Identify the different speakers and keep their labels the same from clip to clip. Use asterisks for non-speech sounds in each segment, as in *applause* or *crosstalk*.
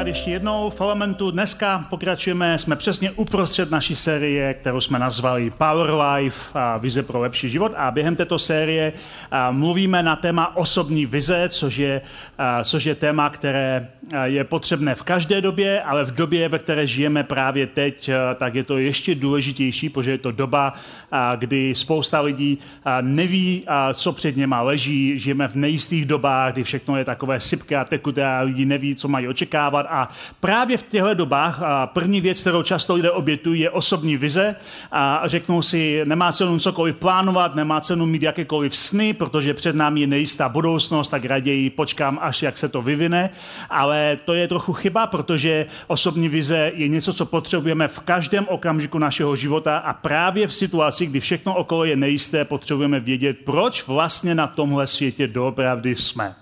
Speaker 1: Přivítat ještě jednou v Elementu. Dneska pokračujeme, jsme přesně uprostřed naší série, kterou jsme nazvali Power Life a vize pro lepší život. A během této série mluvíme na téma osobní vize, což je, což je téma, které je potřebné v každé době, ale v době, ve které žijeme právě teď, tak je to ještě důležitější, protože je to doba, kdy spousta lidí neví, co před něma leží. Žijeme v nejistých dobách, kdy všechno je takové sypké a tekuté a lidi neví, co mají očekávat očekávat. A právě v těchto dobách první věc, kterou často lidé obětují, je osobní vize a řeknou si, nemá cenu cokoliv plánovat, nemá cenu mít jakékoliv sny, protože před námi je nejistá budoucnost, tak raději počkám, až jak se to vyvine. Ale to je trochu chyba, protože osobní vize je něco, co potřebujeme v každém okamžiku našeho života a právě v situaci, kdy všechno okolo je nejisté, potřebujeme vědět, proč vlastně na tomhle světě doopravdy jsme.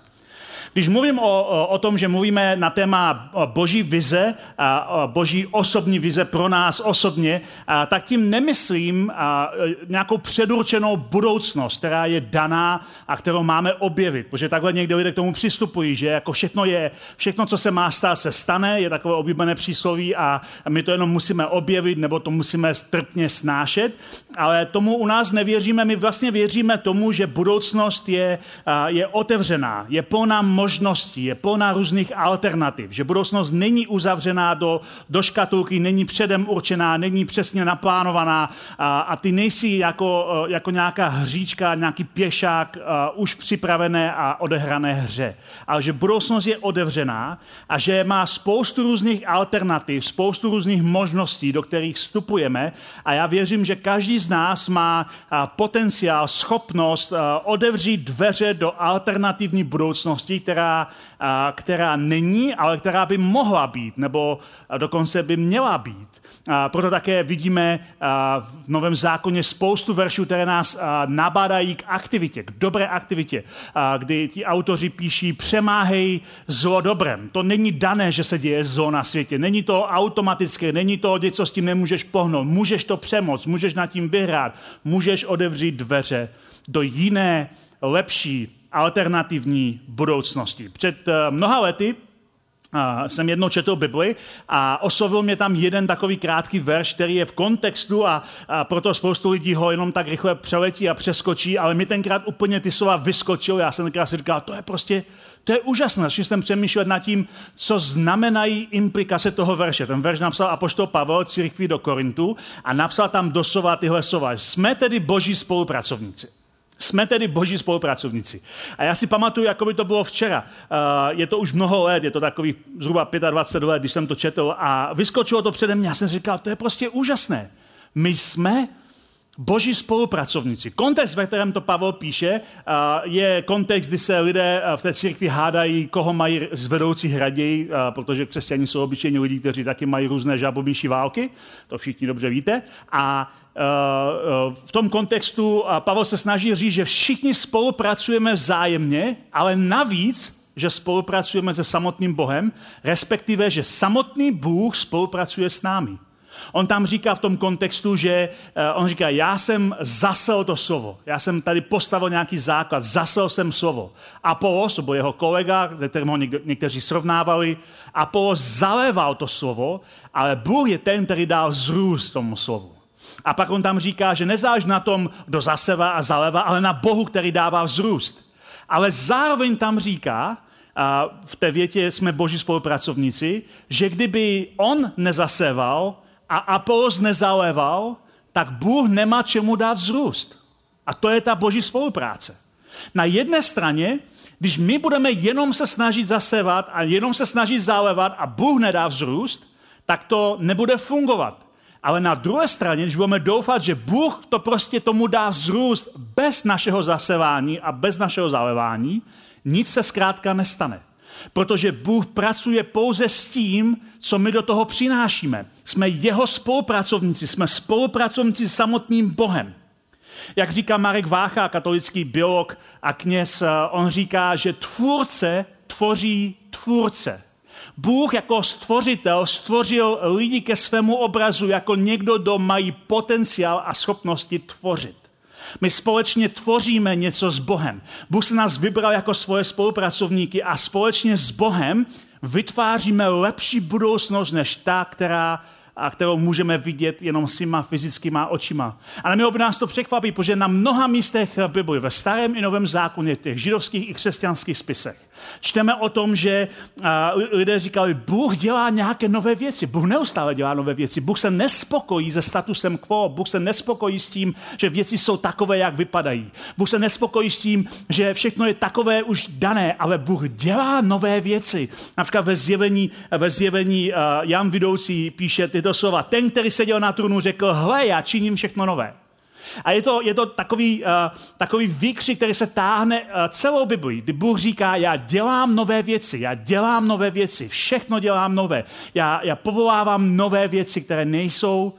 Speaker 1: Když mluvím o, o, o tom, že mluvíme na téma boží vize, a boží osobní vize pro nás osobně, a, tak tím nemyslím a, nějakou předurčenou budoucnost, která je daná a kterou máme objevit. Protože takhle někdy lidé k tomu přistupují, že jako všechno je, všechno, co se má stát, se stane, je takové oblíbené přísloví a, my to jenom musíme objevit nebo to musíme strpně snášet. Ale tomu u nás nevěříme, my vlastně věříme tomu, že budoucnost je, je otevřená, je plná možností, je plná různých alternativ, že budoucnost není uzavřená do, do škatulky, není předem určená, není přesně naplánovaná a, a ty nejsi jako, e, jako nějaká hříčka, nějaký pěšák uh, už připravené a odehrané hře. Ale že budoucnost je otevřená a že má spoustu různých alternativ, spoustu různých možností, do kterých vstupujeme a já věřím, že každý z nás má uh, potenciál, schopnost otevřít dveře do alternativní budoucnosti, která, která není, ale která by mohla být, nebo dokonce by měla být. Proto také vidíme v Novém zákoně spoustu veršů, které nás nabádají k aktivitě, k dobré aktivitě, kdy ti autoři píší přemáhej zlo dobrem. To není dané, že se děje zlo na světě. Není to automatické, není to něco, s tím nemůžeš pohnout. Můžeš to přemoct, můžeš nad tím vyhrát, můžeš odevřít dveře do jiné, lepší alternativní budoucnosti. Před eh, mnoha lety a jsem jednou četl Bibli a oslovil mě tam jeden takový krátký verš, který je v kontextu a, a proto spoustu lidí ho jenom tak rychle přeletí a přeskočí, ale mi tenkrát úplně ty slova vyskočil. Já jsem tenkrát si říkal, to je prostě, to je úžasné. Začal jsem přemýšlet nad tím, co znamenají implikace toho verše. Ten verš napsal apoštol Pavel církví do Korintu a napsal tam doslova tyhle slova. Jsme tedy boží spolupracovníci. Jsme tedy boží spolupracovníci. A já si pamatuju, jako by to bylo včera. Je to už mnoho let, je to takový zhruba 25 let, když jsem to četl a vyskočilo to přede mě. Já jsem říkal, to je prostě úžasné. My jsme boží spolupracovníci. Kontext, ve kterém to Pavel píše, je kontext, kdy se lidé v té církvi hádají, koho mají z vedoucích raději, protože křesťaní jsou obyčejní lidi, kteří taky mají různé žabobější války, to všichni dobře víte. A v tom kontextu Pavel se snaží říct, že všichni spolupracujeme vzájemně, ale navíc, že spolupracujeme se samotným Bohem, respektive, že samotný Bůh spolupracuje s námi. On tam říká v tom kontextu, že eh, on říká, já jsem zasel to slovo. Já jsem tady postavil nějaký základ, zasel jsem slovo. Apolos, to byl jeho kolega, kterého někteří srovnávali, Apolos zaléval to slovo, ale Bůh je ten, který dal zrůst tomu slovu. A pak on tam říká, že nezáleží na tom, kdo zaseva a zaleva, ale na Bohu, který dává vzrůst. Ale zároveň tam říká, a v té větě jsme boží spolupracovníci, že kdyby on nezaseval a Apolos nezaleval, tak Bůh nemá čemu dát vzrůst. A to je ta boží spolupráce. Na jedné straně, když my budeme jenom se snažit zasevat a jenom se snažit zalevat a Bůh nedá vzrůst, tak to nebude fungovat. Ale na druhé straně, když budeme doufat, že Bůh to prostě tomu dá vzrůst bez našeho zasevání a bez našeho zalevání, nic se zkrátka nestane. Protože Bůh pracuje pouze s tím, co my do toho přinášíme. Jsme jeho spolupracovníci, jsme spolupracovníci s samotným Bohem. Jak říká Marek Vácha, katolický biolog a kněz, on říká, že tvůrce tvoří tvůrce. Bůh jako stvořitel stvořil lidi ke svému obrazu jako někdo, kdo mají potenciál a schopnosti tvořit. My společně tvoříme něco s Bohem. Bůh se nás vybral jako svoje spolupracovníky a společně s Bohem vytváříme lepší budoucnost než ta, která a kterou můžeme vidět jenom svýma fyzickýma očima. Ale my by nás to překvapí, protože na mnoha místech v Bibli, ve starém i novém zákoně, těch židovských i křesťanských spisech, Čteme o tom, že lidé říkali, Bůh dělá nějaké nové věci. Bůh neustále dělá nové věci. Bůh se nespokojí se statusem quo. Bůh se nespokojí s tím, že věci jsou takové, jak vypadají. Bůh se nespokojí s tím, že všechno je takové už dané, ale Bůh dělá nové věci. Například ve zjevení, ve zjevení Jan Vidoucí píše tyto slova. Ten, který seděl na trůnu, řekl, hle, já činím všechno nové. A je to, je to takový, uh, takový výkřik, který se táhne uh, celou Biblii, kdy Bůh říká, já dělám nové věci, já dělám nové věci, všechno dělám nové. Já, já povolávám nové věci, které nejsou,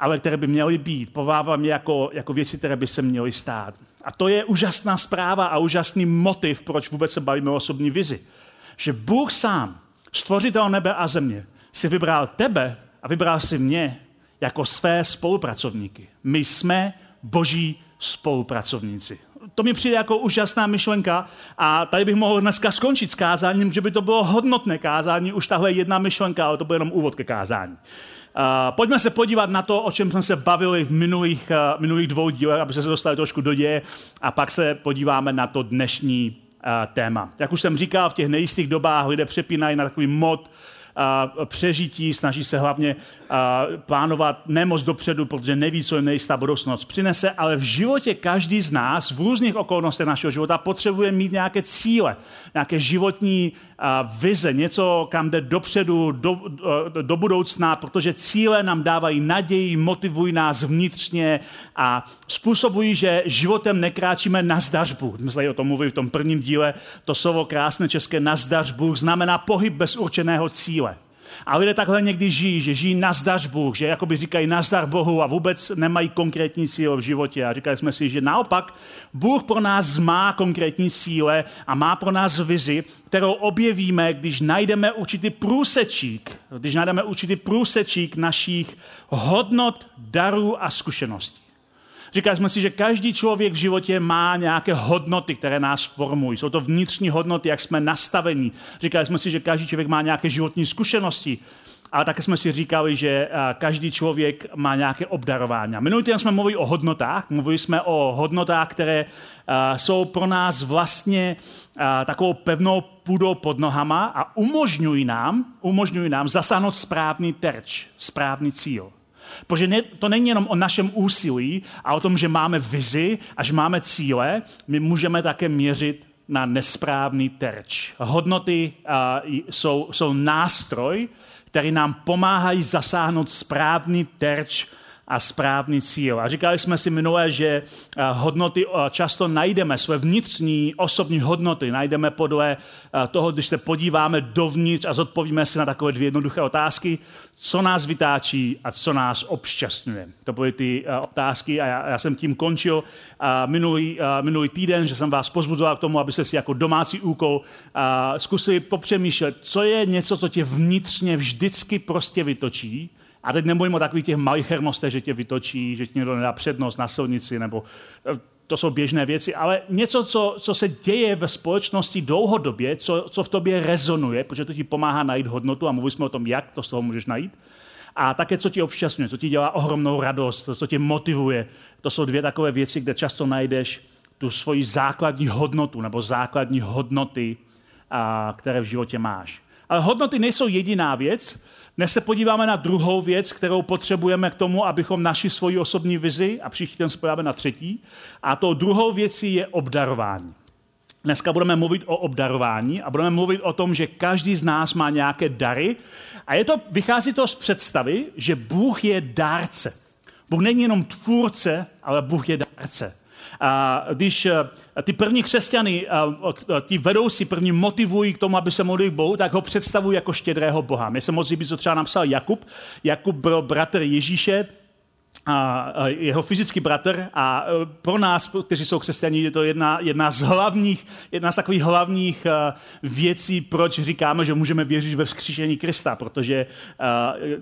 Speaker 1: ale které by měly být. Povolávám je jako, jako věci, které by se měly stát. A to je úžasná zpráva a úžasný motiv, proč vůbec se bavíme o osobní vizi. Že Bůh sám, stvořitel nebe a země, si vybral tebe a vybral si mě jako své spolupracovníky. My jsme boží spolupracovníci. To mi přijde jako úžasná myšlenka a tady bych mohl dneska skončit s kázáním, že by to bylo hodnotné kázání, už tahle jedna myšlenka, ale to byl jenom úvod ke kázání. Uh, pojďme se podívat na to, o čem jsme se bavili v minulých, uh, minulých dvou dílech, aby se dostali trošku do děje a pak se podíváme na to dnešní uh, téma. Jak už jsem říkal, v těch nejistých dobách lidé přepínají na takový mod, přežití, snaží se hlavně plánovat nemoc dopředu, protože neví, co jim nejistá budoucnost přinese, ale v životě každý z nás v různých okolnostech našeho života potřebuje mít nějaké cíle, nějaké životní vize, něco, kam jde dopředu, do, do budoucna, protože cíle nám dávají naději, motivují nás vnitřně a způsobují, že životem nekráčíme na zdařbu. My jsme o tom mluvili v tom prvním díle. To slovo krásné české na zdařbu znamená pohyb bez určeného cíle. A lidé takhle někdy žijí, že žijí na zdař Bůh, že jakoby říkají nazdar Bohu a vůbec nemají konkrétní sílu v životě. A říkali jsme si, že naopak Bůh pro nás má konkrétní síle a má pro nás vizi, kterou objevíme, když najdeme určitý průsečík, když najdeme určitý průsečík našich hodnot, darů a zkušeností. Říkali jsme si, že každý člověk v životě má nějaké hodnoty, které nás formují. Jsou to vnitřní hodnoty, jak jsme nastavení. Říkali jsme si, že každý člověk má nějaké životní zkušenosti. Ale také jsme si říkali, že každý člověk má nějaké obdarování. Minulý týden jsme mluvili o hodnotách. Mluvili jsme o hodnotách, které jsou pro nás vlastně takovou pevnou půdou pod nohama a umožňují nám, umožňují nám zasáhnout správný terč, správný cíl. Protože ne, to není jenom o našem úsilí a o tom, že máme vizi a že máme cíle, my můžeme také měřit na nesprávný terč. Hodnoty jsou, jsou nástroj, který nám pomáhají zasáhnout správný terč a správný cíl. A říkali jsme si minule, že eh, hodnoty eh, často najdeme, své vnitřní osobní hodnoty najdeme podle eh, toho, když se podíváme dovnitř a zodpovíme si na takové dvě jednoduché otázky, co nás vytáčí a co nás obšťastňuje. To byly ty otázky a já, já jsem tím končil minulý, minulý týden, že jsem vás pozbudoval k tomu, abyste si jako domácí úkol zkusili popřemýšlet, co je něco, co tě vnitřně vždycky prostě vytočí, a teď nemluvím o takových těch malichernostech, že tě vytočí, že ti někdo nedá přednost na silnici, nebo eh, to jsou běžné věci, ale něco, co, co se děje ve společnosti dlouhodobě, co, co v tobě rezonuje, protože to ti pomáhá najít hodnotu a mluvili jsme o tom, jak to z toho můžeš najít. A také, co ti obšťastňuje, co ti dělá ohromnou radost, co tě motivuje. To jsou dvě takové věci, kde často najdeš tu svoji základní hodnotu nebo základní hodnoty, a, které v životě máš. Ale hodnoty nejsou jediná věc, dnes se podíváme na druhou věc, kterou potřebujeme k tomu, abychom naši svoji osobní vizi, a příští den se podíváme na třetí, a to druhou věcí je obdarování. Dneska budeme mluvit o obdarování a budeme mluvit o tom, že každý z nás má nějaké dary. A je to, vychází to z představy, že Bůh je dárce. Bůh není jenom tvůrce, ale Bůh je dárce. A když ty první křesťany, ti vedoucí první motivují k tomu, aby se modlili k Bohu, tak ho představují jako štědrého Boha. Mě se moc líbí, co třeba napsal Jakub. Jakub byl bratr Ježíše, a jeho fyzický bratr a e, pro nás, kteří jsou křesťaní, je to jedna, jedna z hlavních, jedna z takových hlavních e, věcí, proč říkáme, že můžeme věřit ve vzkříšení Krista, protože e,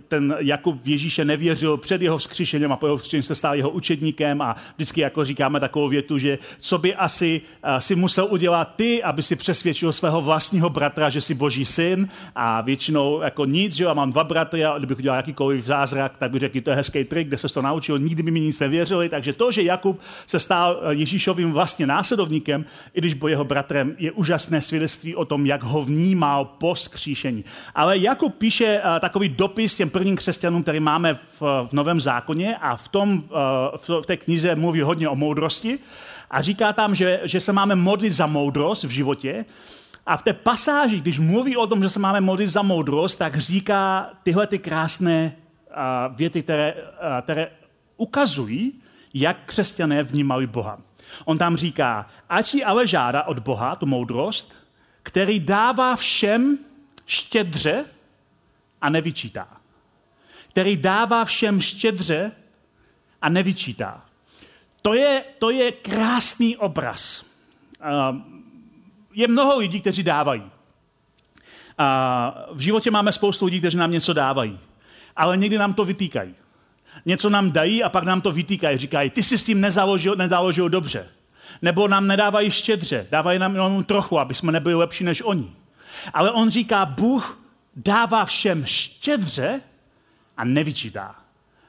Speaker 1: ten Jakub Ježíše nevěřil před jeho vzkříšením a po jeho vzkříšení se stal jeho učedníkem a vždycky jako říkáme takovou větu, že co by asi si musel udělat ty, aby si přesvědčil svého vlastního bratra, že jsi boží syn a většinou jako nic, že já mám dva bratry a kdybych udělal jakýkoliv zázrak, tak bych řekl, to je hezký trik, kde se to naučil, nikdy by mi nic nevěřili, takže to, že Jakub se stal eh, Ježíšovým vlastně následovníkem, i když byl jeho bratrem, je úžasné svědectví o tom, jak ho vnímal po skříšení. Ale Jakub píše uh, takový dopis těm prvním křesťanům, který máme v, v Novém zákoně a v, tom, uh, v té knize mluví hodně o moudrosti a říká tam, že, že se máme modlit za moudrost v životě, a v té pasáži, když mluví o tom, že se máme modlit za moudrost, tak říká tyhle ty krásné věty, které, které ukazují, jak křesťané vnímali Boha. On tam říká, ať si ale žádá od Boha tu moudrost, který dává všem štědře a nevyčítá. Který dává všem štědře a nevyčítá. To je, to je krásný obraz. Je mnoho lidí, kteří dávají. V životě máme spoustu lidí, kteří nám něco dávají ale někdy nám to vytýkají. Něco nám dají a pak nám to vytýkají. Říkají, ty jsi s tím nezaložil, nezaložil dobře. Nebo nám nedávají štědře, dávají nám jenom trochu, aby jsme nebyli lepší než oni. Ale on říká, Bůh dává všem štědře a nevyčítá.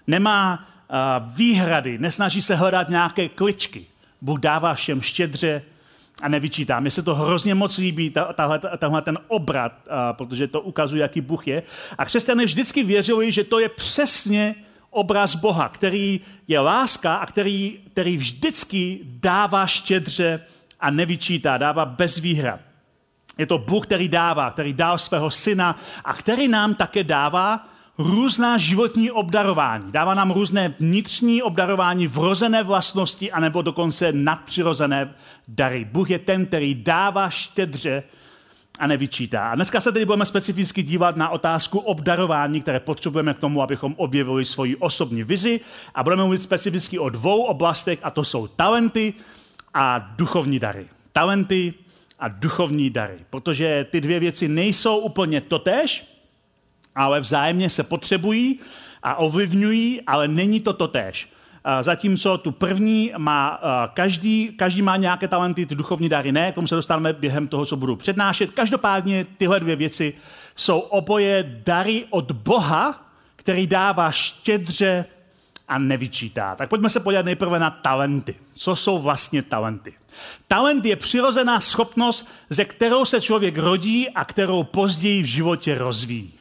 Speaker 1: Nemá uh, výhrady, nesnaží se hledat nějaké kličky. Bůh dává všem štědře a nevyčítá. Mně se to hrozně moc líbí, tahle, tahle ten obrat, a, protože to ukazuje, jaký Bůh je. A křesťané vždycky věřili, že to je přesně obraz Boha, který je láska a který, který vždycky dává štědře a nevyčítá, dává bez výhrad. Je to Bůh, který dává, který dal svého syna a který nám také dává různá životní obdarování. Dává nám různé vnitřní obdarování, vrozené vlastnosti, anebo dokonce nadpřirozené dary. Bůh je ten, který dává štědře a nevyčítá. A dneska se tedy budeme specificky dívat na otázku obdarování, které potřebujeme k tomu, abychom objevili svoji osobní vizi. A budeme mluvit specificky o dvou oblastech, a to jsou talenty a duchovní dary. Talenty a duchovní dary. Protože ty dvě věci nejsou úplně totéž, ale vzájemně se potřebují a ovlivňují, ale není to totéž. Zatímco tu první má každý, každý má nějaké talenty, ty duchovní dary ne, tomu se dostaneme během toho, co budu přednášet. Každopádně tyhle dvě věci jsou oboje dary od Boha, který dává štědře a nevyčítá. Tak pojďme se podívat nejprve na talenty. Co jsou vlastně talenty? Talent je přirozená schopnost, ze kterou se člověk rodí a kterou později v životě rozvíjí.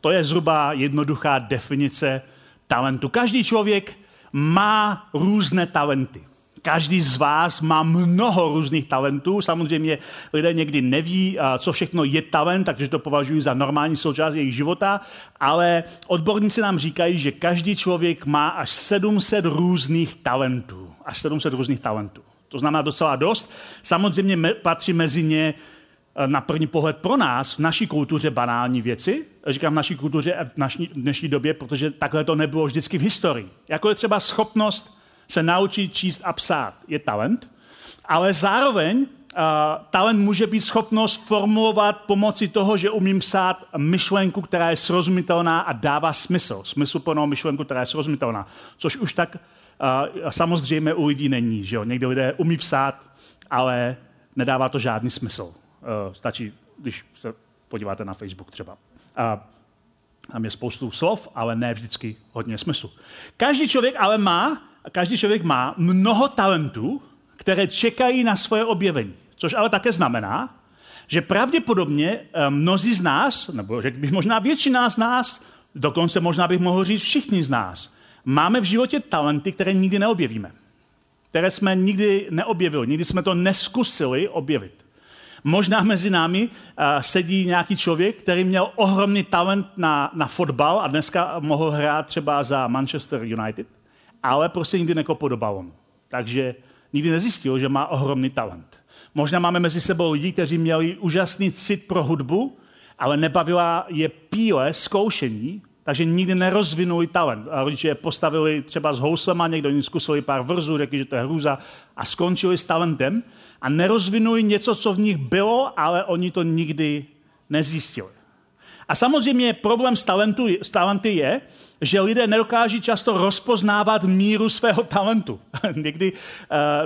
Speaker 1: To je zhruba jednoduchá definice talentu. Každý člověk má různé talenty. Každý z vás má mnoho různých talentů. Samozřejmě lidé někdy neví, co všechno je talent, takže to považují za normální součást jejich života, ale odborníci nám říkají, že každý člověk má až 700 různých talentů. Až 700 různých talentů. To znamená docela dost. Samozřejmě patří mezi ně Eh, na první pohled pro nás v naší kultuře banální věci. Říkám v naší kultuře a v naší dnešní době, protože takhle to nebylo vždycky v historii. Jako je třeba schopnost se naučit číst a psát. Je talent, ale zároveň uh, talent může být schopnost formulovat pomocí toho, že umím psát myšlenku, která je srozumitelná a dává smysl. Smysluplnou myšlenku, která je srozumitelná. Což už tak uh, samozřejmě u lidí není. Že jo? Někdy lidé umí psát, ale nedává to žádný smysl. Uh, stačí, když se podíváte na Facebook třeba. A tam je spoustu slov, ale ne vždycky hodně smyslu. Každý člověk ale má, každý člověk má mnoho talentů, které čekají na svoje objevení. Což ale také znamená, že pravděpodobně eh, mnozí z nás, nebo řekl bych možná většina z nás, dokonce možná bych mohl říct všichni z nás, máme v životě talenty, které nikdy neobjevíme. Které jsme nikdy neobjevili, nikdy jsme to neskusili objevit. Možná mezi námi uh, sedí nějaký člověk, který měl ohromný talent na, na fotbal a dneska mohl hrát třeba za Manchester United, ale prostě nikdy nekopl do balonu. Takže nikdy nezjistil, že má ohromný talent. Možná máme mezi sebou lidi, kteří měli úžasný cit pro hudbu, ale nebavila je píle, zkoušení, takže nikdy nerozvinuli talent. A rodiče je postavili třeba s houslema, někdo jim zkusili pár vrzů, řekli, že to je hrůza a skončili s talentem a nerozvinuli něco, co v nich bylo, ale oni to nikdy nezjistili. A samozřejmě problém s, talentu, s talenty je, že lidé nedokáží často rozpoznávat míru svého talentu. *laughs* Někdy uh,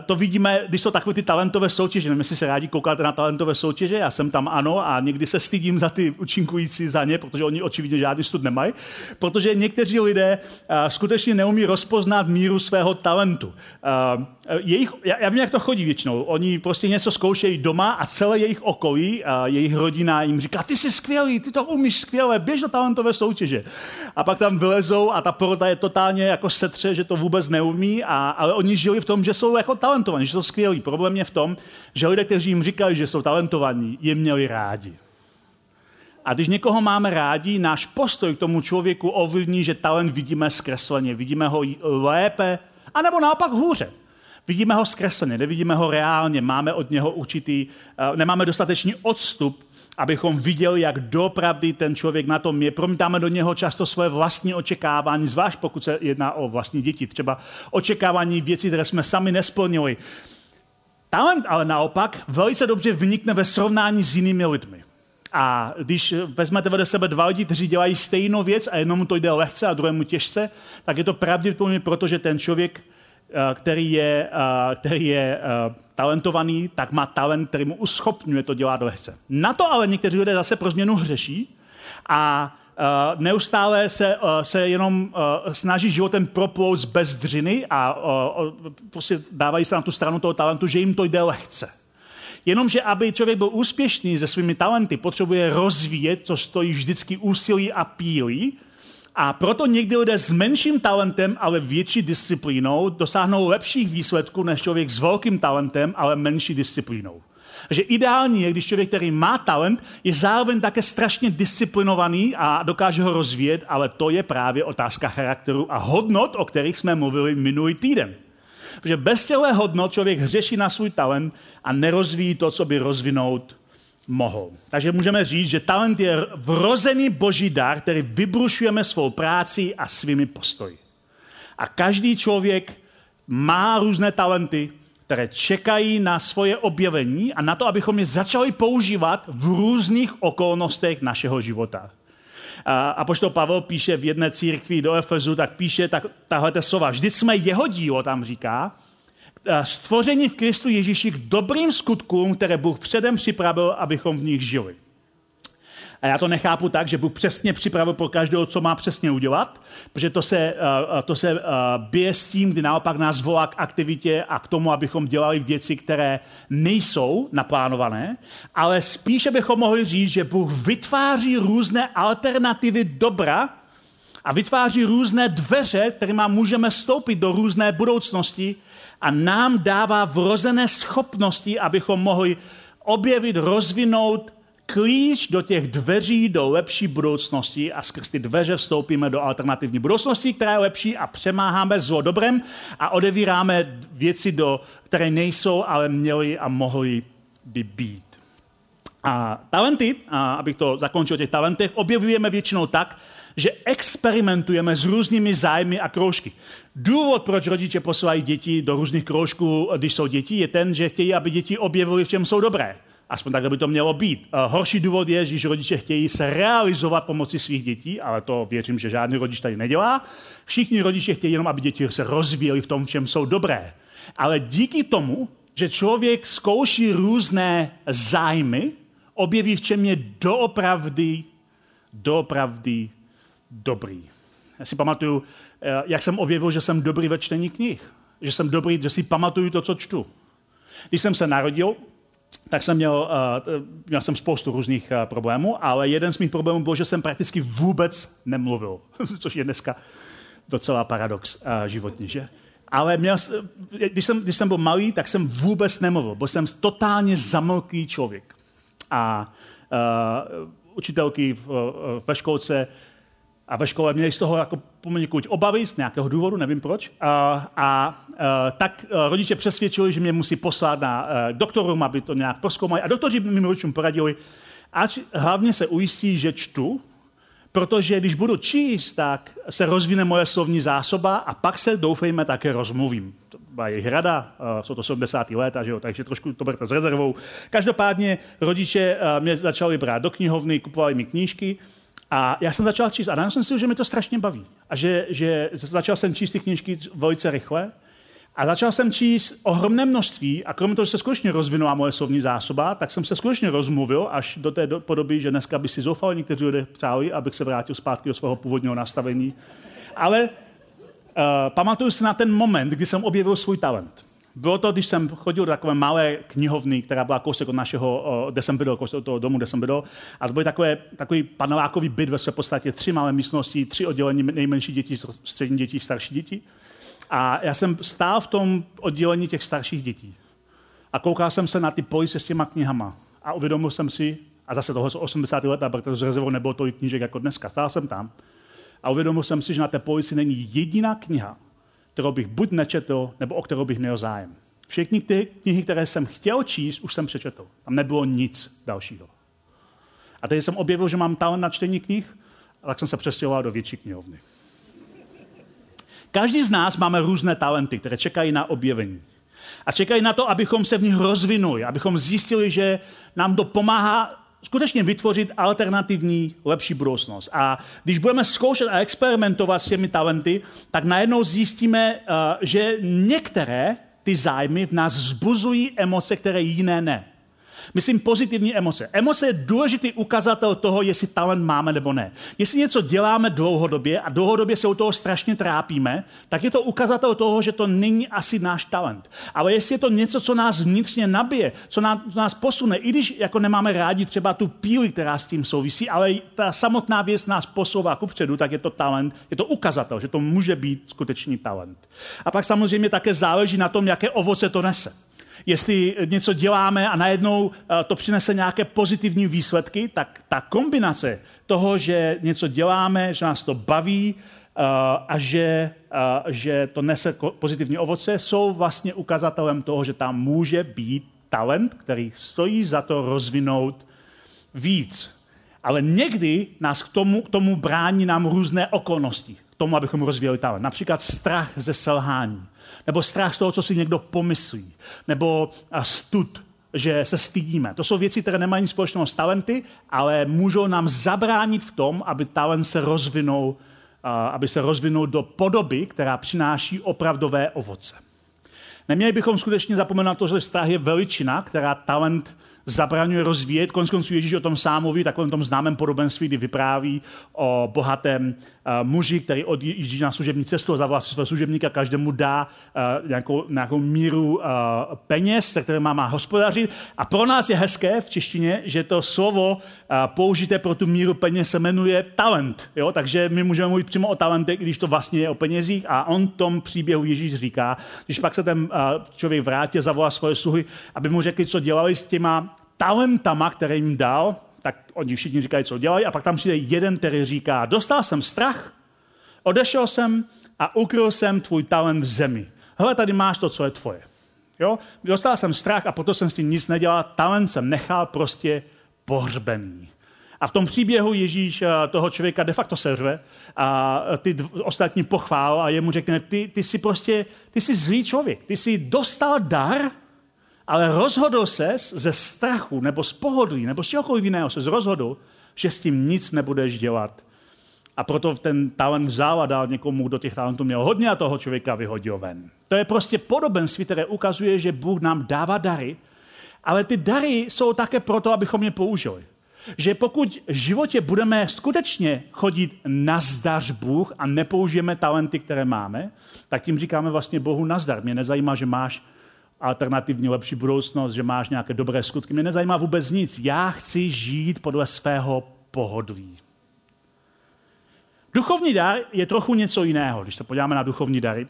Speaker 1: to vidíme, když jsou takové ty talentové soutěže. Nevím, jestli se rádi koukáte na talentové soutěže, já jsem tam ano a někdy se stydím za ty učinkující za ně, protože oni očividně žádný stud nemají, protože někteří lidé uh, skutečně neumí rozpoznat míru svého talentu. Uh, jejich, já, já vím, jak to chodí většinou. Oni prostě něco zkoušejí doma a celé jejich okolí, a jejich rodina jim říká, ty jsi skvělý, ty to umíš skvěle, běž do talentové soutěže. A pak tam vylezou a ta porota je totálně jako setře, že to vůbec neumí, a, ale oni žili v tom, že jsou jako talentovaní, že jsou skvělí. Problém je v tom, že lidé, kteří jim říkali, že jsou talentovaní, je měli rádi. A když někoho máme rádi, náš postoj k tomu člověku ovlivní, že talent vidíme zkresleně, vidíme ho lépe, anebo naopak hůře. Vidíme ho zkresleně, nevidíme ho reálně, máme od něho určitý, eh, nemáme dostatečný odstup, abychom viděli, jak dopravdy ten člověk na tom je. Promítáme do něho často svoje vlastní očekávání, zvlášť pokud se jedná o vlastní děti, třeba očekávání věcí, které jsme sami nesplnili. Talent ale naopak velice dobře vynikne ve srovnání s jinými lidmi. A když vezmete vedle sebe dva lidi, kteří dělají stejnou věc a jednomu to jde lehce a druhému těžce, tak je to pravděpodobně proto, že ten člověk který je, eh, který je eh, talentovaný, tak má talent, který mu uschopňuje to dělat lehce. Na to ale někteří lidé zase pro změnu hřeší a neustále se, se jenom snaží životem proplout z bezdřiny a prostě dávají se na tu stranu toho talentu, že jim to jde lehce. Jenomže aby člověk byl úspěšný se svými talenty, potřebuje rozvíjet, co stojí vždycky úsilí a pílí, a proto někdy lidé s menším talentem, ale větší disciplínou dosáhnou lepších výsledků než člověk s velkým talentem, ale menší disciplínou. Takže ideální je, když člověk, který má talent, je zároveň také strašně disciplinovaný a dokáže ho rozvíjet, ale to je právě otázka charakteru a hodnot, o kterých jsme mluvili minulý týden. Protože bez těchto hodnot člověk hřeší na svůj talent a nerozvíjí to, co by rozvinout mohou. Takže můžeme říct, že talent je vrozený boží dar, který vybrušujeme svou práci a svými postoji. A každý člověk má různé talenty, které čekají na svoje objevení a na to, abychom je začali používat v různých okolnostech našeho života. A pošto Pavel píše v jedné církvi do Efezu, tak píše tak, tahle slova. Vždyť jsme jeho dílo, tam říká, stvoření v Kristu Ježíši k dobrým skutkům, které Bůh předem připravil, abychom v nich žili. A já to nechápu tak, že Bůh přesně připravil pro každého, co má přesně udělat, protože to se, eh, eh, to se bije s tím, kdy naopak nás volá k aktivitě a k tomu, abychom dělali věci, které nejsou naplánované, ale spíše bychom mohli říct, že Bůh vytváří různé alternativy dobra a vytváří různé dveře, kterými můžeme stoupit do různé budoucnosti, a nám dává vrozené schopnosti, abychom mohli objevit, rozvinout klíč do těch dveří do lepší budoucnosti a skrz ty dveře vstoupíme do alternativní budoucnosti, která je lepší a přemáháme zlo dobrem a odevíráme věci, do, které nejsou, ale měly a mohly by být. A talenty, a abych to zakončil o těch talentech, objevujeme většinou tak, že experimentujeme s různými zájmy a kroužky. Důvod, proč rodiče posílají děti do různých kroužků, když jsou děti, je ten, že chtějí, aby děti objevily, v čem jsou dobré. Aspoň tak, aby to mělo být. Horší důvod je, že rodiče chtějí se realizovat pomocí svých dětí, ale to věřím, že žádný rodič tady nedělá. Všichni rodiče chtějí jenom, aby děti se rozvíjely v tom, v čem jsou dobré. Ale díky tomu, že člověk zkouší různé zájmy, objeví, v čem je doopravdy, doopravdy dobrý. Já si pamatuju, eh, jak jsem objevil, že jsem dobrý ve čtení knih. Že jsem dobrý, že si pamatuju to, co čtu. Když jsem se narodil, tak jsem měl, uh, měl jsem spoustu různých uh, problémů, ale jeden z mých problémů byl, že jsem prakticky vůbec nemluvil, *laughs* což je dneska docela paradox životní, že? Ale měl, když, jsem, když jsem byl malý, tak jsem vůbec nemluvil. Byl jsem totálně zamlký člověk. A uh, učitelky v, ve školce A ve škole měli z toho jako poměrně obavy z nějakého důvodu, nevím proč. A, a, a tak rodiče přesvědčili, že mě musí poslat na doktorům, aby to nějak proskoumali. A doktoři mým rodičům poradili, ať hlavně se ujistí, že čtu, protože když budu číst, tak se rozvine moje slovní zásoba a pak se, doufejme, také rozmluvím. To byla jejich rada, jsou to 70. léta, že jo, takže trošku to berte s rezervou. Každopádně rodiče mě začali brát do knihovny, kupovali mi knížky a já jsem začal číst a najednou jsem si že mi to strašně baví. A že, že začal jsem číst ty knížky velice rychle. A začal jsem číst ohromné množství a kromě toho, že se skutečně rozvinula moje slovní zásoba, tak jsem se skutečně rozmluvil až do té podoby, že dneska by si zoufali někteří lidé přáli, abych se vrátil zpátky do svého původního nastavení. Ale uh, pamatuju si na ten moment, kdy jsem objevil svůj talent. Bylo to, když jsem chodil do takové malé knihovny, která byla kousek od našeho, kde jsem bydl, kousek od toho domu, kde jsem bydl. A to byl takový panelákový byt ve své podstatě, tři malé místnosti, tři oddělení nejmenší děti, střední děti, starší děti. A já jsem stál v tom oddělení těch starších dětí. A koukal jsem se na ty police s těma knihama. A uvědomil jsem si, a zase toho jsou 80. let, protože z rezervou nebylo tolik knížek jako dneska. Stál jsem tam. A uvědomil jsem si, že na té polici není jediná kniha, kterou bych buď nečetl, nebo o kterou bych měl zájem. Všechny ty knihy, které jsem chtěl číst, už jsem přečetl. Tam nebylo nic dalšího. A teď jsem objevil, že mám talent na čtení knih, a tak jsem se přestěhoval do větší knihovny. Každý z nás máme různé talenty, které čekají na objevení. A čekají na to, abychom se v nich rozvinuli, abychom zjistili, že nám to pomáhá skutečně vytvořit alternativní, lepší budoucnost. A když budeme zkoušet a experimentovat s těmi talenty, tak najednou zjistíme, eh, že některé ty zájmy v nás zbuzují emoce, které jiné ne. Myslím pozitivní emoce. Emoce je důležitý ukazatel toho, jestli talent máme nebo ne. Jestli něco děláme dlouhodobě a dlouhodobě se u toho strašně trápíme, tak je to ukazatel toho, že to není asi náš talent. Ale jestli je to něco, co nás vnitřně nabije, co nás, co nás posune, i když jako nemáme rádi třeba tu píli, která s tím souvisí, ale ta samotná věc nás posouvá kupředu, tak je to talent, je to ukazatel, že to může být skutečný talent. A pak samozřejmě také záleží na tom, jaké ovoce to nese jestli něco děláme a najednou eh, to přinese nějaké pozitivní výsledky, tak ta kombinace toho, že něco děláme, že nás to baví eh, a že, eh, že to nese pozitivní ovoce, jsou vlastně ukazatelem toho, že tam může být talent, který stojí za to rozvinout víc. Ale někdy nás k tomu, k tomu brání nám různé okolnosti, k tomu, abychom rozvíjeli talent. Například strach ze selhání nebo strach z toho, co si někdo pomyslí, nebo stud, že se stydíme. To jsou věci, které nemají společného s talenty, ale můžou nám zabránit v tom, aby talent se rozvinul, aby se rozvinul do podoby, která přináší opravdové ovoce. Neměli bychom skutečně zapomenout na to, že strach je veličina, která talent zabraňuje rozvíjet. Konec konců Ježíš o tom sám mluví, takovém tom známém podobenství, kdy vypráví o bohatém uh, muži, který odjíždí na služební cestu a zavolá si svého služebníka, každému dá uh, nějakou, nějakou míru uh, peněz, se kterým má, má hospodařit. A pro nás je hezké v češtině, že to slovo použité pro tu míru peněz se jmenuje talent. Jo? Takže my můžeme mluvit přímo o talentech, když to vlastně je o penězích. A on tom příběhu Ježíš říká, když pak se ten člověk vrátí, zavolá svoje sluhy, aby mu řekli, co dělali s těma talentama, které jim dal, tak oni všichni říkají, co dělají, a pak tam přijde jeden, který říká, dostal jsem strach, odešel jsem a ukryl jsem tvůj talent v zemi. Hele, tady máš to, co je tvoje. Jo? Dostal jsem strach a proto jsem s tím nic nedělal, talent jsem nechal prostě pohřbený. A v tom příběhu Ježíš eh, toho člověka de facto serve a ty ostatní pochvál a jemu řekne, ty, ty jsi prostě, ty jsi zlý člověk, ty jsi dostal dar, ale rozhodl se ze strachu nebo z pohodlí nebo z čehokoliv jiného se rozhodl, že s tím nic nebudeš dělat. A proto ten talent vzal a dal někomu, kdo těch talentů měl hodně a toho člověka vyhodil ven. To je prostě podobenství, které ukazuje, že Bůh nám dává dary, ale ty dary jsou také proto, abychom je použili. Že pokud v životě budeme skutečně chodit na zdař Bůh a nepoužijeme talenty, které máme, tak tím říkáme vlastně Bohu nazdar. Mě nezajímá, že máš alternativní lepší budoucnost, že máš nějaké dobré skutky. Mě nezajímá vůbec nic. Já chci žít podle svého pohodlí. Duchovní dar je trochu něco jiného, když se podíváme na duchovní dary.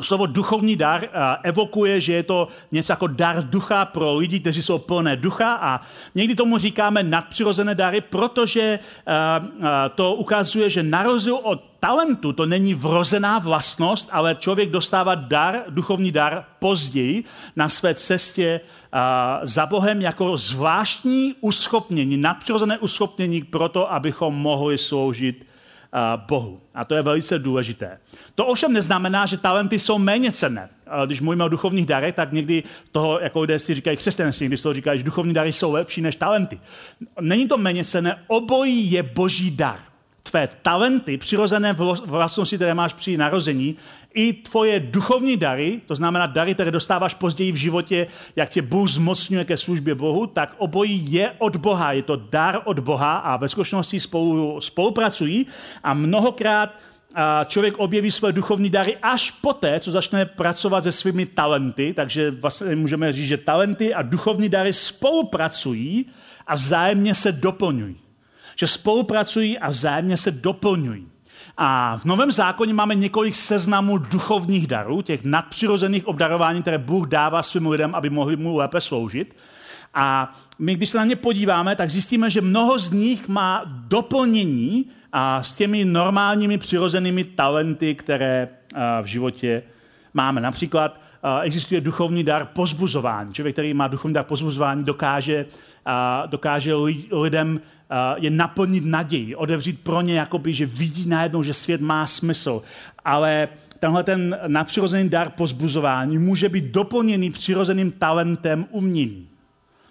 Speaker 1: Slovo duchovní dar evokuje, že je to něco jako dar ducha pro lidi, kteří jsou plné ducha a někdy tomu říkáme nadpřirozené dary, protože to ukazuje, že na rozdíl od talentu to není vrozená vlastnost, ale člověk dostává dar, duchovní dar později na své cestě za Bohem jako zvláštní uschopnění, nadpřirozené uschopnění pro to, abychom mohli sloužit Bohu. A to je velice důležité. To ovšem neznamená, že talenty jsou méně cenné. Když mluvíme o duchovních darech, tak někdy toho, jako lidé si říkají křesťanství, když toho říkají, že duchovní dary jsou lepší než talenty. Není to méně cenné, obojí je boží dar tvé talenty, přirozené vlastnosti, které máš při narození, i tvoje duchovní dary, to znamená dary, které dostáváš později v životě, jak tě Bůh zmocňuje ke službě Bohu, tak obojí je od Boha, je to dar od Boha a ve skutečnosti spolu, spolupracují a mnohokrát člověk objeví své duchovní dary až poté, co začne pracovat se svými talenty, takže vlastně můžeme říct, že talenty a duchovní dary spolupracují a vzájemně se doplňují že spolupracují a vzájemně se doplňují. A v Novém zákoně máme několik seznamů duchovních darů, těch nadpřirozených obdarování, které Bůh dává svým lidem, aby mohli mu lépe sloužit. A my, když se na ně podíváme, tak zjistíme, že mnoho z nich má doplnění a s těmi normálními přirozenými talenty, které v životě máme. Například existuje duchovní dar pozbuzování. Člověk, který má duchovní dar pozbuzování, dokáže, dokáže lidem je naplnit naději, odevřít pro ně, jakoby, že vidí najednou, že svět má smysl. Ale tenhle ten nadpřirozený dar pozbuzování může být doplněný přirozeným talentem umění.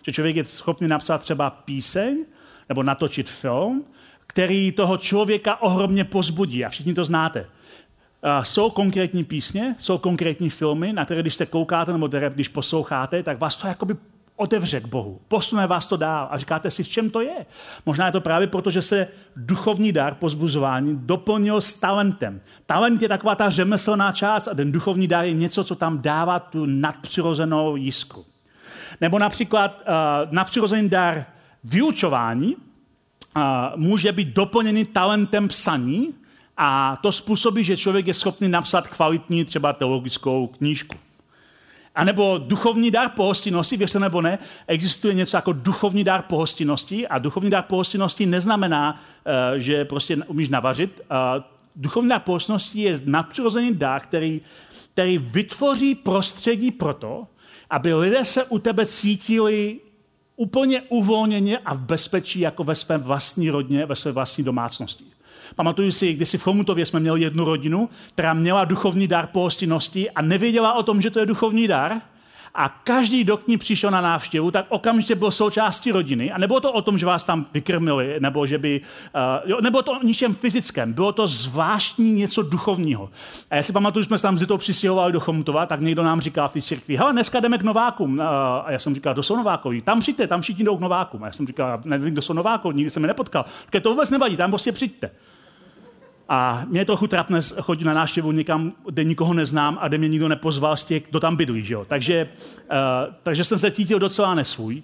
Speaker 1: Že člověk je schopný napsat třeba píseň nebo natočit film, který toho člověka ohromně pozbudí. A všichni to znáte. Jsou konkrétní písně, jsou konkrétní filmy, na které když se koukáte nebo když posloucháte, tak vás to jakoby otevře k Bohu. Posune vás to dál a říkáte si, v čem to je. Možná je to právě proto, že se duchovní dar pozbuzování doplnil s talentem. Talent je taková ta řemeslná část a ten duchovní dar je něco, co tam dává tu nadpřirozenou jiskru. Nebo například uh, nadpřirozený dar vyučování uh, může být doplněný talentem psaní a to způsobí, že člověk je schopný napsat kvalitní třeba teologickou knížku. A nebo duchovní dar pohostinnosti, věřte nebo ne, existuje něco jako duchovní dar pohostinnosti a duchovní dar pohostinnosti neznamená, eh, že prostě umíš navařit. Duchovní dar pohostinnosti je nadpřirozený dar, který, který vytvoří prostředí pro to, aby lidé se u tebe cítili úplně uvolněně a v bezpečí jako ve svém vlastní rodně, ve své vlastní domácnosti. Pamatuju si, když si v Chomutově jsme měli jednu rodinu, která měla duchovní dar pohostinnosti a nevěděla o tom, že to je duchovní dar. A každý, kdo k ní přišel na návštěvu, tak okamžitě byl součástí rodiny. A nebylo to o tom, že vás tam vykrmili, nebo že by, uh, jo, nebylo to o ničem fyzickém, bylo to zvláštní něco duchovního. A já si pamatuju, že jsme se tam to přistěhovali do Chomutova, tak někdo nám říká v té církvi, hele, dneska jdeme k Novákům. Uh, a já jsem říkal, kdo jsou Novákovi? Tam přijďte, tam všichni jdou k Novákům. A já jsem říkal, nevím, kdo jsou Novákovi, nikdy jsem je nepotkal. Říkal, to vůbec nevadí, tam prostě přijďte. A mě je trochu trapné chodit na návštěvu někam, kde nikoho neznám a kde mě nikdo nepozval z těch, kdo tam bydlí. Že jo? Takže, uh, takže jsem se cítil docela nesvůj.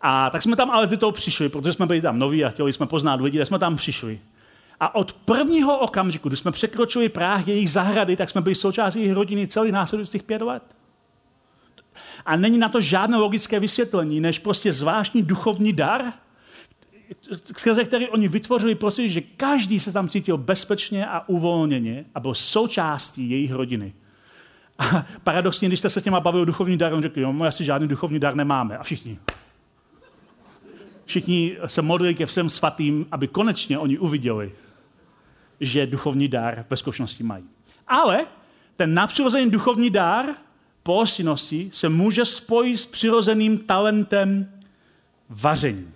Speaker 1: A tak jsme tam ale do toho přišli, protože jsme byli tam noví a chtěli jsme poznat lidi, tak jsme tam přišli. A od prvního okamžiku, když jsme překročili práh jejich zahrady, tak jsme byli součástí jejich rodiny celých následujících pět let. A není na to žádné logické vysvětlení, než prostě zvláštní duchovní dar, skrze který oni vytvořili prostředí, že každý se tam cítil bezpečně a uvolněně a byl součástí jejich rodiny. A paradoxně, když jste se s těma o duchovní dar, on řekl, jo, my asi žádný duchovní dar nemáme. A všichni. Všichni se modlili ke všem svatým, aby konečně oni uviděli, že duchovní dar ve zkušenosti mají. Ale ten nadpřirozený duchovní dar po se může spojit s přirozeným talentem vaření.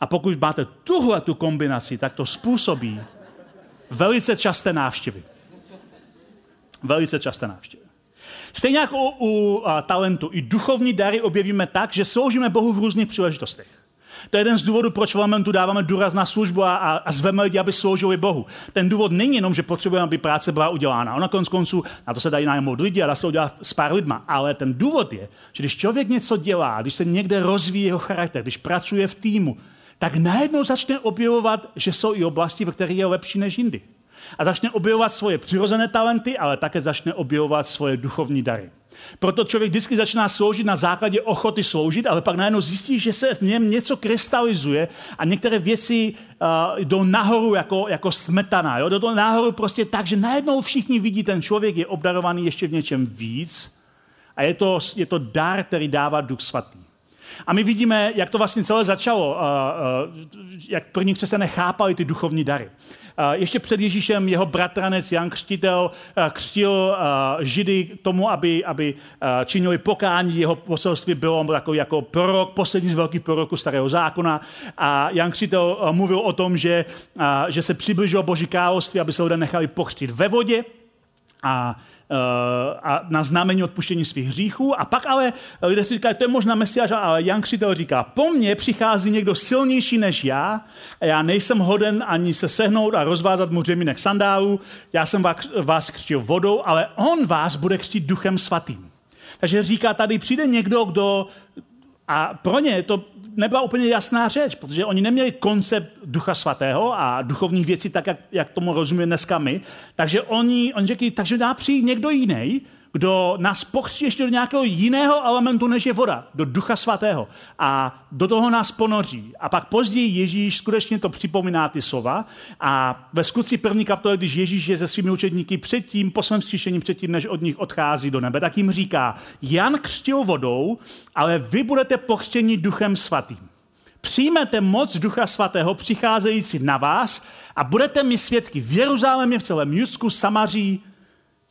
Speaker 1: A pokud máte tuhle tu kombinaci, tak to způsobí velice časté návštěvy. Velice časté návštěvy. Stejně jako u, u a, talentu, i duchovní dary objevíme tak, že sloužíme Bohu v různých příležitostech. To je jeden z důvodů, proč v Lamentu dáváme důraz na službu a, a, a zveme lidi, aby sloužili Bohu. Ten důvod není jenom, že potřebujeme, aby práce byla udělána. Ona konec konců, na to se dají najmout lidi a dá se udělat s pár lidma. Ale ten důvod je, že když člověk něco dělá, když se někde rozvíjí jeho charakter, když pracuje v týmu, tak najednou začne objevovat, že jsou i oblasti, ve kterých je lepší než jindy. A začne objevovat svoje přirozené talenty, ale také začne objevovat svoje duchovní dary. Proto člověk vždycky začíná sloužit na základě ochoty sloužit, ale pak najednou zjistí, že se v něm něco krystalizuje a některé věci uh, jdou nahoru jako, jako smetana. Jo? Jdou nahoru prostě tak, že najednou všichni vidí, ten člověk je obdarovaný ještě v něčem víc a je to, je to dar, který dává Duch Svatý. A my vidíme, jak to vlastně celé začalo, jak první křesťané chápali ty duchovní dary. Ještě před Ježíšem jeho bratranec Jan Křtitel křtil Židy k tomu, aby, aby činili pokání. Jeho poselství bylo takový jako prorok, poslední z velkých proroků starého zákona. A Jan Křtitel mluvil o tom, že, že se přibližilo Boží království, aby se lidé nechali pokřtit ve vodě. A a na znamení odpuštění svých hříchů. A pak ale lidé si říkají, to je možná Mesiáš, ale Jan Křitel říká, po mně přichází někdo silnější než já, a já nejsem hoden ani se sehnout a rozvázat mu řemínek sandálů, já jsem vás, vás křtil vodou, ale on vás bude křtít duchem svatým. Takže říká, tady přijde někdo, kdo a pro ně to nebyla úplně jasná řeč, protože oni neměli koncept ducha svatého a duchovních věcí tak, jak, jak tomu rozumíme dneska my. Takže oni, oni řekli, takže dá přijít někdo jiný, kdo nás pokřtí ještě do nějakého jiného elementu, než je voda, do ducha svatého. A do toho nás ponoří. A pak později Ježíš skutečně to připomíná ty slova. A ve skutci první kapitole, když Ježíš je se svými učedníky předtím, po svém zkříšení předtím, než od nich odchází do nebe, tak jim říká, Jan křtil vodou, ale vy budete pokřtěni duchem svatým. Přijmete moc Ducha Svatého přicházející na vás a budete mi svědky v Jeruzalémě, v celém Jusku, Samaří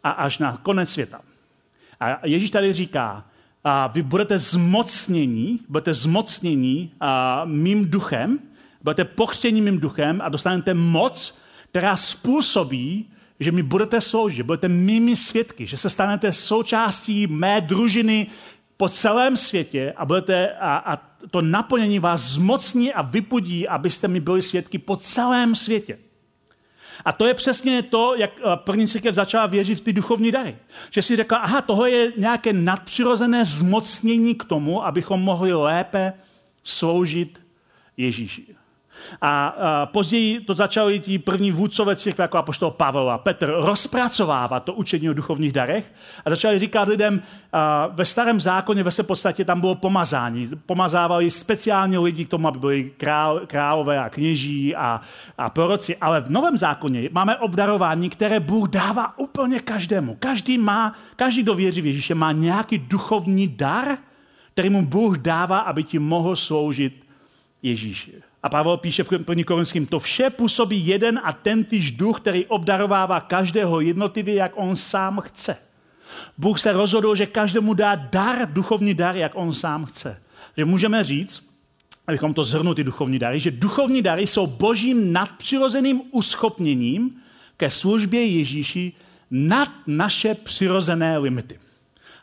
Speaker 1: a až na konec světa. A Ježíš tady říká, a vy budete zmocnění, budete zmocnění a, mým duchem, budete pokřtění mým duchem a dostanete moc, která způsobí, že mi budete sloužit, budete mými svědky, že se stanete součástí mé družiny po celém světě a, budete, a, a to naplnění vás zmocní a vypudí, abyste mi byli svědky po celém světě. A to je přesně to, jak eh, první církev začala věřit v ty duchovní dary. Že si řekla, aha, toho je nějaké nadpřirozené zmocnění k tomu, abychom mohli lépe sloužit Ježíši. A, a později to začali ti první vůdcové církve, jako apoštol Pavel a Petr, rozpracovávat to učení o duchovních darech a začali říkat lidem, a ve starém zákoně ve se podstatě tam bylo pomazání. Pomazávali speciálně lidi k tomu, aby byli král, králové a kněží a, a proroci. Ale v novém zákoně máme obdarování, které Bůh dává úplně každému. Každý má, každý, kdo věří v Ježíše, má nějaký duchovní dar, který mu Bůh dává, aby ti mohl sloužit Ježíši. A Pavel píše v 1. Korinským, to vše působí jeden a ten týž duch, který obdarovává každého jednotlivě, jak on sám chce. Bůh se rozhodl, že každému dá dar, duchovní dar, jak on sám chce. Že můžeme říct, abychom to zhrnuli, duchovní dary, že duchovní dary jsou božím nadpřirozeným uschopněním ke službě Ježíši nad naše přirozené limity.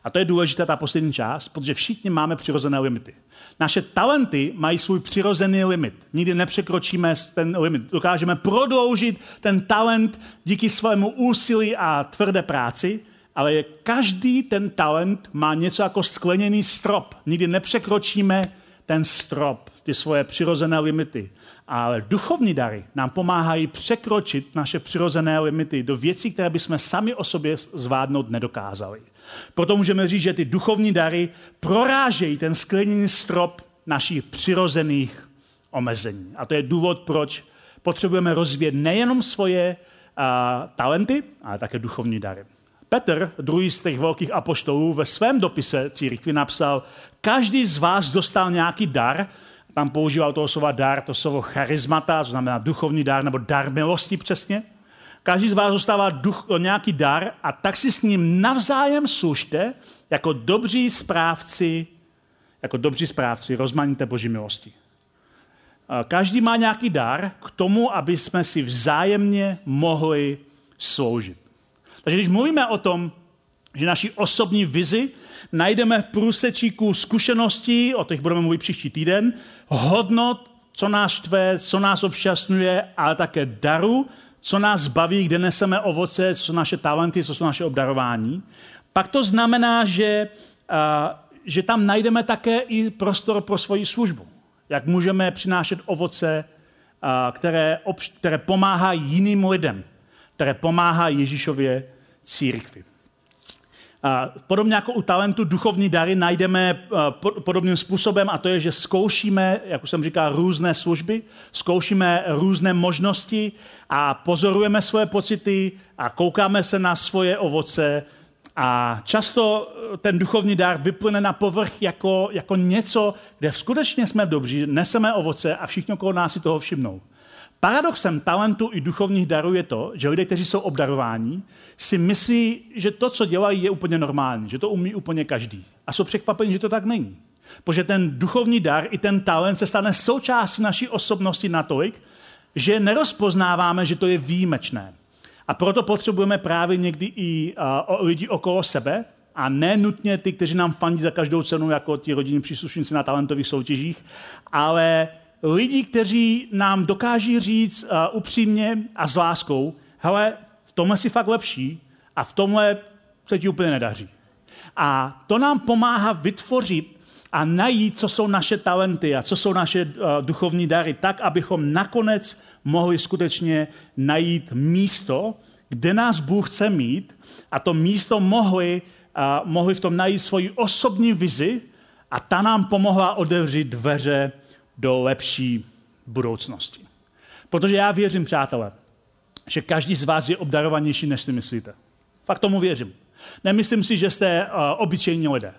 Speaker 1: A to je důležitá ta poslední část, protože všichni máme přirozené limity. Naše talenty mají svůj přirozený limit. Nikdy nepřekročíme ten limit. Dokážeme prodloužit ten talent díky svému úsilí a tvrdé práci, ale každý ten talent má něco jako skleněný strop. Nikdy nepřekročíme ten strop, ty svoje přirozené limity. Ale duchovní dary nám pomáhají překročit naše přirozené limity do věcí, které bychom sami o sobě zvládnout nedokázali. Proto můžeme říct, že ty duchovní dary prorážejí ten skleněný strop našich přirozených omezení. A to je důvod, proč potřebujeme rozvíjet nejenom svoje a, talenty, ale také duchovní dary. Petr, druhý z těch velkých apoštolů, ve svém dopise církvi napsal, každý z vás dostal nějaký dar, tam používal toho slova dar, to slovo charismata, to znamená duchovní dar nebo dar milosti přesně. Každý z vás dostává duch, nějaký dar a tak si s ním navzájem služte jako dobří správci, jako dobří správci rozmanité boží milosti. Každý má nějaký dar k tomu, aby jsme si vzájemně mohli sloužit. Takže když mluvíme o tom, že naši osobní vizi najdeme v průsečíku zkušeností, o těch budeme mluvit příští týden, hodnot, co nás štve, co nás obšťastňuje, ale také daru, co nás baví, kde neseme ovoce, co jsou naše talenty, co jsou naše obdarování, pak to znamená, že, že tam najdeme také i prostor pro svoji službu. Jak můžeme přinášet ovoce, které, které pomáhají jiným lidem. které pomáhá Ježíšově církvi. Podobně jako u talentu duchovní dary najdeme podobným způsobem a to je, že zkoušíme, jak už jsem říkal, různé služby, zkoušíme různé možnosti a pozorujeme svoje pocity a koukáme se na svoje ovoce a často ten duchovní dar vyplyne na povrch jako, jako něco, kde skutečně jsme dobří, neseme ovoce a všichni okolo nás si toho všimnou. Paradoxem talentu i duchovních darů je to, že lidé, kteří jsou obdarováni, si myslí, že to, co dělají, je úplně normální, že to umí úplně každý. A jsou překvapeni, že to tak není. Protože ten duchovní dar i ten talent se stane součástí naší osobnosti natolik, že nerozpoznáváme, že to je výjimečné. A proto potřebujeme právě někdy i uh, lidi okolo sebe, a ne nutně ty, kteří nám fandí za každou cenu, jako ti rodinní příslušníci na talentových soutěžích, ale lidi, kteří nám dokáží říct uh, upřímně a s láskou, hele, v tomhle si fakt lepší a v tomhle se ti úplně nedaří. A to nám pomáhá vytvořit a najít, co jsou naše talenty a co jsou naše uh, duchovní dary, tak, abychom nakonec mohli skutečně najít místo, kde nás Bůh chce mít a to místo mohli, uh, mohli v tom najít svoji osobní vizi a ta nám pomohla otevřít dveře do lepší budoucnosti. Protože já věřím, přátelé, že každý z vás je obdarovanější, než si myslíte. Fakt tomu věřím. Nemyslím si, že jste uh, obyčejní lidé.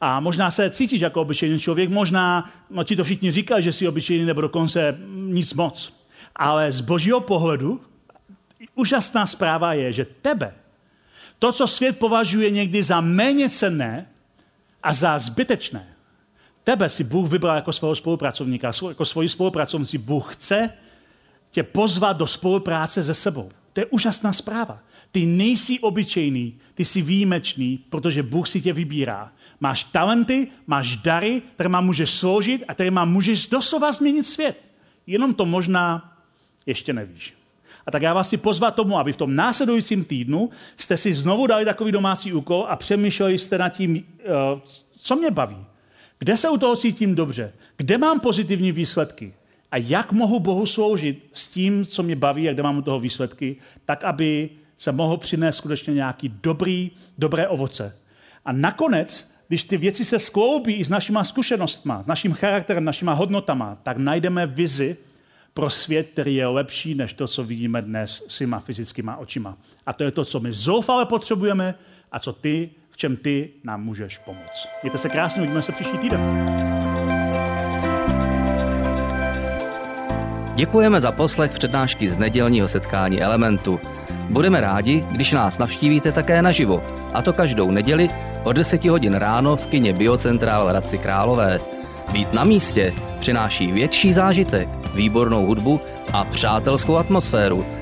Speaker 1: A možná se cítíš jako obyčejný člověk, možná no, ti to všichni říkají, že jsi obyčejný nebo dokonce nic moc. Ale z božího pohledu úžasná zpráva je, že tebe, to, co svět považuje někdy za méně cenné a za zbytečné, tebe si Bůh vybral jako svého spolupracovníka, jako svoji spolupracovníci. Bůh chce tě pozvat do spolupráce se sebou. To je úžasná zpráva. Ty nejsi obyčejný, ty jsi výjimečný, protože Bůh si tě vybírá. Máš talenty, máš dary, má můžeš sloužit a má můžeš doslova změnit svět. Jenom to možná ještě nevíš. A tak já vás si pozvat tomu, aby v tom následujícím týdnu jste si znovu dali takový domácí úkol a přemýšleli jste nad tím, eh, co mě baví. Kde se u toho cítím dobře? Kde mám pozitivní výsledky? A jak mohu Bohu sloužit s tím, co mě baví a kde mám u toho výsledky, tak, aby se mohl přinést skutečně nějaký dobrý, dobré ovoce. A nakonec, když ty věci se skloubí i s našima zkušenostma, s naším charakterem, našima hodnotama, tak najdeme vizi pro svět, který je lepší než to, co vidíme dnes svýma fyzickýma očima. A to je to, co my zoufale potřebujeme a co ty, v čem ty nám můžeš pomoct. Mějte se krásně, uvidíme se příští týden.
Speaker 2: Děkujeme za poslech přednášky z nedělního setkání Elementu. Budeme rádi, když nás navštívíte také naživo, a to každou neděli od 10 hodin ráno v kině Biocentrál v Hradci Králové. Být na místě přináší větší zážitek, výbornou hudbu a přátelskou atmosféru.